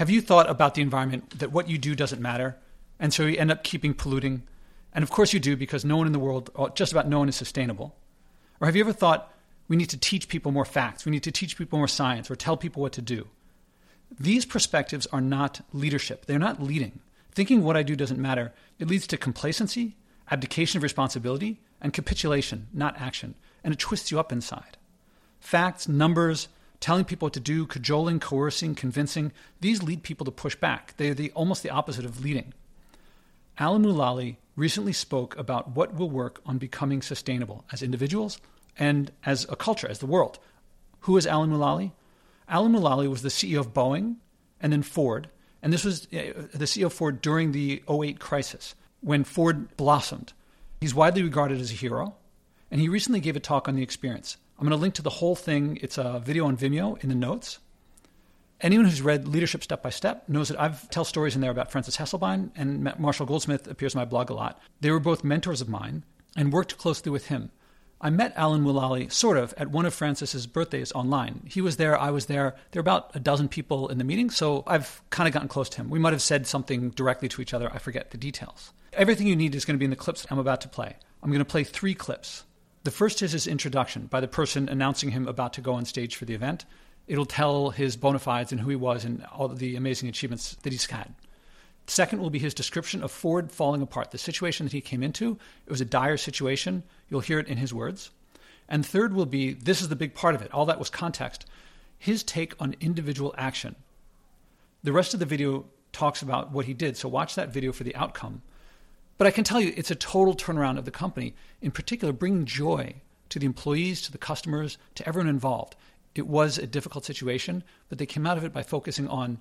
Have you thought about the environment that what you do doesn't matter? And so you end up keeping polluting? And of course you do because no one in the world, just about no one is sustainable. Or have you ever thought we need to teach people more facts, we need to teach people more science, or tell people what to do? These perspectives are not leadership. They're not leading. Thinking what I do doesn't matter. It leads to complacency, abdication of responsibility, and capitulation, not action. And it twists you up inside. Facts, numbers, telling people what to do, cajoling, coercing, convincing, these lead people to push back. They are the, almost the opposite of leading. Alan Mulally recently spoke about what will work on becoming sustainable as individuals and as a culture, as the world. Who is Alan Mulally? Alan Mulally was the CEO of Boeing and then Ford. And this was uh, the CEO of Ford during the 08 crisis when Ford blossomed. He's widely regarded as a hero. And he recently gave a talk on the experience. I'm going to link to the whole thing. It's a video on Vimeo in the notes. Anyone who's read Leadership Step by Step knows that I've tell stories in there about Frances Hesselbein and Marshall Goldsmith appears in my blog a lot. They were both mentors of mine and worked closely with him. I met Alan Mulally sort of at one of Frances's birthdays online. He was there, I was there. There were about a dozen people in the meeting, so I've kind of gotten close to him. We might have said something directly to each other. I forget the details. Everything you need is going to be in the clips I'm about to play. I'm going to play three clips. The first is his introduction by the person announcing him about to go on stage for the event. It'll tell his bona fides and who he was and all the amazing achievements that he's had. Second will be his description of Ford falling apart, the situation that he came into. It was a dire situation. You'll hear it in his words. And third will be this is the big part of it. All that was context. His take on individual action. The rest of the video talks about what he did. So watch that video for the outcome. But I can tell you, it's a total turnaround of the company, in particular, bringing joy to the employees, to the customers, to everyone involved. It was a difficult situation, but they came out of it by focusing on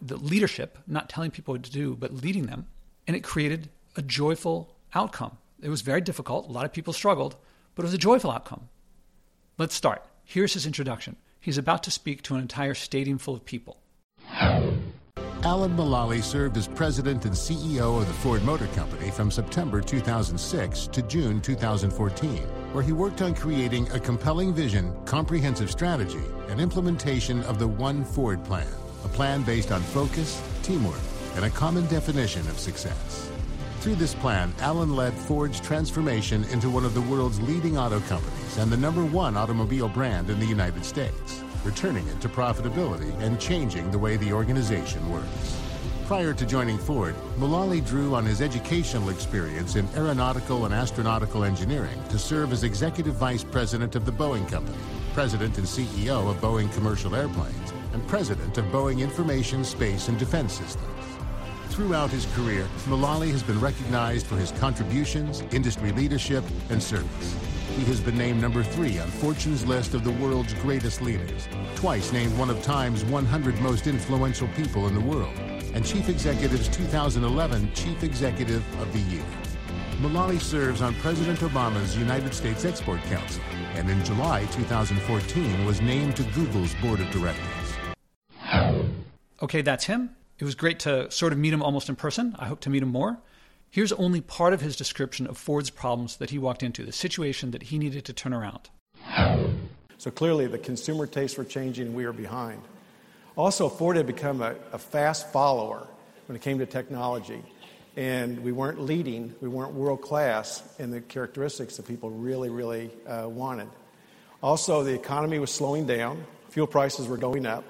the leadership, not telling people what to do, but leading them. And it created a joyful outcome. It was very difficult. A lot of people struggled, but it was a joyful outcome. Let's start. Here's his introduction. He's about to speak to an entire stadium full of people. Alan Mulally served as president and CEO of the Ford Motor Company from September 2006 to June 2014, where he worked on creating a compelling vision, comprehensive strategy, and implementation of the One Ford Plan, a plan based on focus, teamwork, and a common definition of success. Through this plan, Alan led Ford's transformation into one of the world's leading auto companies and the number one automobile brand in the United States returning it to profitability and changing the way the organization works. Prior to joining Ford, Mulally drew on his educational experience in aeronautical and astronautical engineering to serve as executive vice president of the Boeing Company, president and CEO of Boeing Commercial Airplanes, and president of Boeing Information, Space, and Defense Systems. Throughout his career, Mulally has been recognized for his contributions, industry leadership, and service. He has been named number three on Fortune's list of the world's greatest leaders, twice named one of Time's 100 most influential people in the world, and Chief Executive's 2011 Chief Executive of the Year. Mulally serves on President Obama's United States Export Council, and in July 2014 was named to Google's board of directors. Okay, that's him. It was great to sort of meet him almost in person. I hope to meet him more. Here's only part of his description of Ford's problems that he walked into, the situation that he needed to turn around. So clearly, the consumer tastes were changing, and we were behind. Also, Ford had become a, a fast follower when it came to technology. And we weren't leading, we weren't world class in the characteristics that people really, really uh, wanted. Also, the economy was slowing down, fuel prices were going up.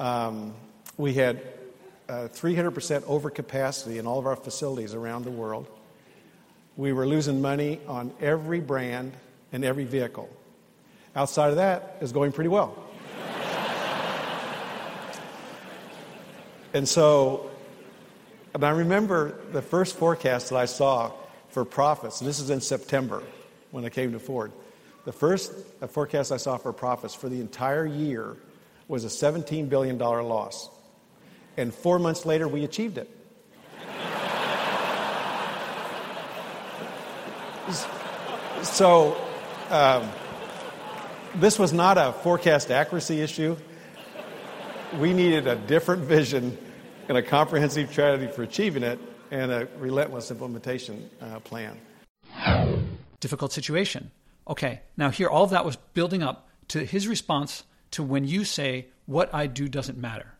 Um, we had uh, 300% overcapacity in all of our facilities around the world. We were losing money on every brand and every vehicle. Outside of that, it's going pretty well. and so, and I remember the first forecast that I saw for profits, and this is in September when I came to Ford. The first forecast I saw for profits for the entire year was a $17 billion loss. And four months later, we achieved it. so, um, this was not a forecast accuracy issue. We needed a different vision and a comprehensive strategy for achieving it and a relentless implementation uh, plan. Difficult situation. Okay, now here, all of that was building up to his response to when you say, What I do doesn't matter.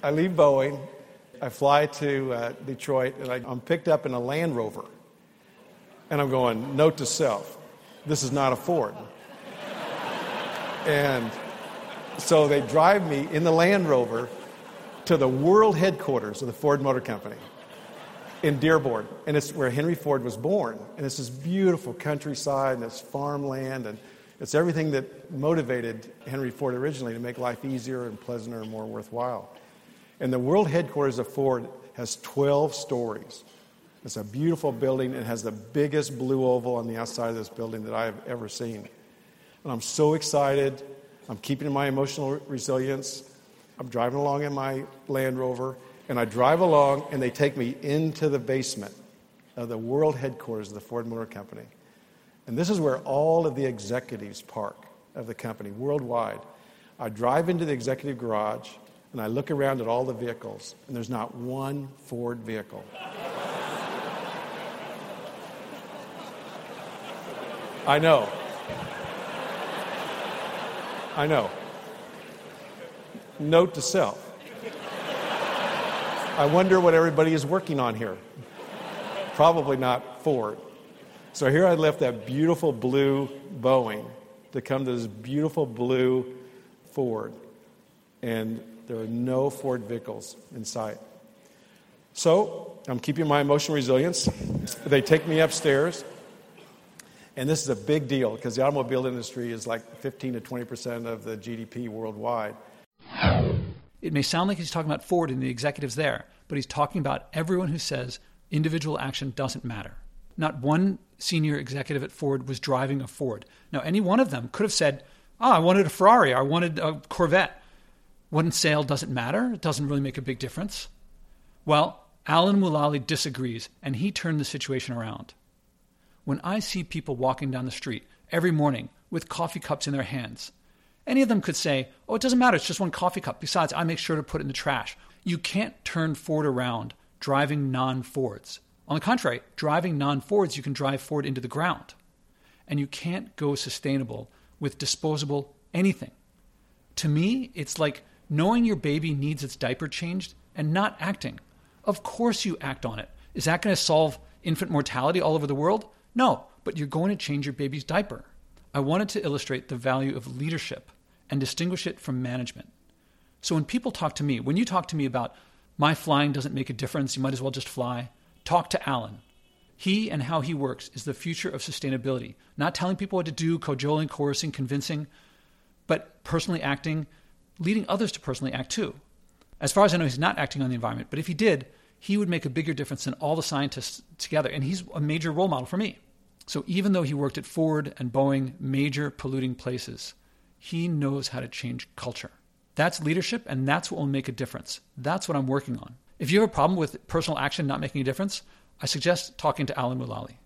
I leave Boeing, I fly to uh, Detroit, and I, I'm picked up in a Land Rover. And I'm going, note to self, this is not a Ford. and so they drive me in the Land Rover to the world headquarters of the Ford Motor Company in Dearborn. And it's where Henry Ford was born. And it's this beautiful countryside and it's farmland and it's everything that motivated Henry Ford originally to make life easier and pleasanter and more worthwhile. And the world headquarters of Ford has 12 stories. It's a beautiful building. It has the biggest blue oval on the outside of this building that I have ever seen. And I'm so excited. I'm keeping my emotional resilience. I'm driving along in my Land Rover, and I drive along, and they take me into the basement of the world headquarters of the Ford Motor Company. And this is where all of the executives park of the company worldwide. I drive into the executive garage, and I look around at all the vehicles, and there's not one Ford vehicle. I know. I know. Note to self. I wonder what everybody is working on here. Probably not Ford. So here I left that beautiful blue Boeing to come to this beautiful blue Ford. And there are no Ford vehicles in sight. So I'm keeping my emotional resilience. They take me upstairs. And this is a big deal because the automobile industry is like 15 to 20 percent of the GDP worldwide. It may sound like he's talking about Ford and the executives there, but he's talking about everyone who says individual action doesn't matter. Not one senior executive at Ford was driving a Ford. Now, any one of them could have said, Oh, I wanted a Ferrari, I wanted a Corvette. One sale doesn't matter, it doesn't really make a big difference. Well, Alan Mulally disagrees, and he turned the situation around. When I see people walking down the street every morning with coffee cups in their hands, any of them could say, Oh, it doesn't matter, it's just one coffee cup. Besides, I make sure to put it in the trash. You can't turn Ford around driving non Fords. On the contrary, driving non Fords, you can drive Ford into the ground. And you can't go sustainable with disposable anything. To me, it's like knowing your baby needs its diaper changed and not acting. Of course, you act on it. Is that going to solve infant mortality all over the world? No, but you're going to change your baby's diaper. I wanted to illustrate the value of leadership and distinguish it from management. So when people talk to me, when you talk to me about my flying doesn't make a difference, you might as well just fly, talk to Alan. He and how he works is the future of sustainability. Not telling people what to do, cajoling, coercing, convincing, but personally acting, leading others to personally act too. As far as I know, he's not acting on the environment, but if he did, he would make a bigger difference than all the scientists together. And he's a major role model for me. So even though he worked at Ford and Boeing, major polluting places, he knows how to change culture. That's leadership, and that's what will make a difference. That's what I'm working on. If you have a problem with personal action not making a difference, I suggest talking to Alan Mulally.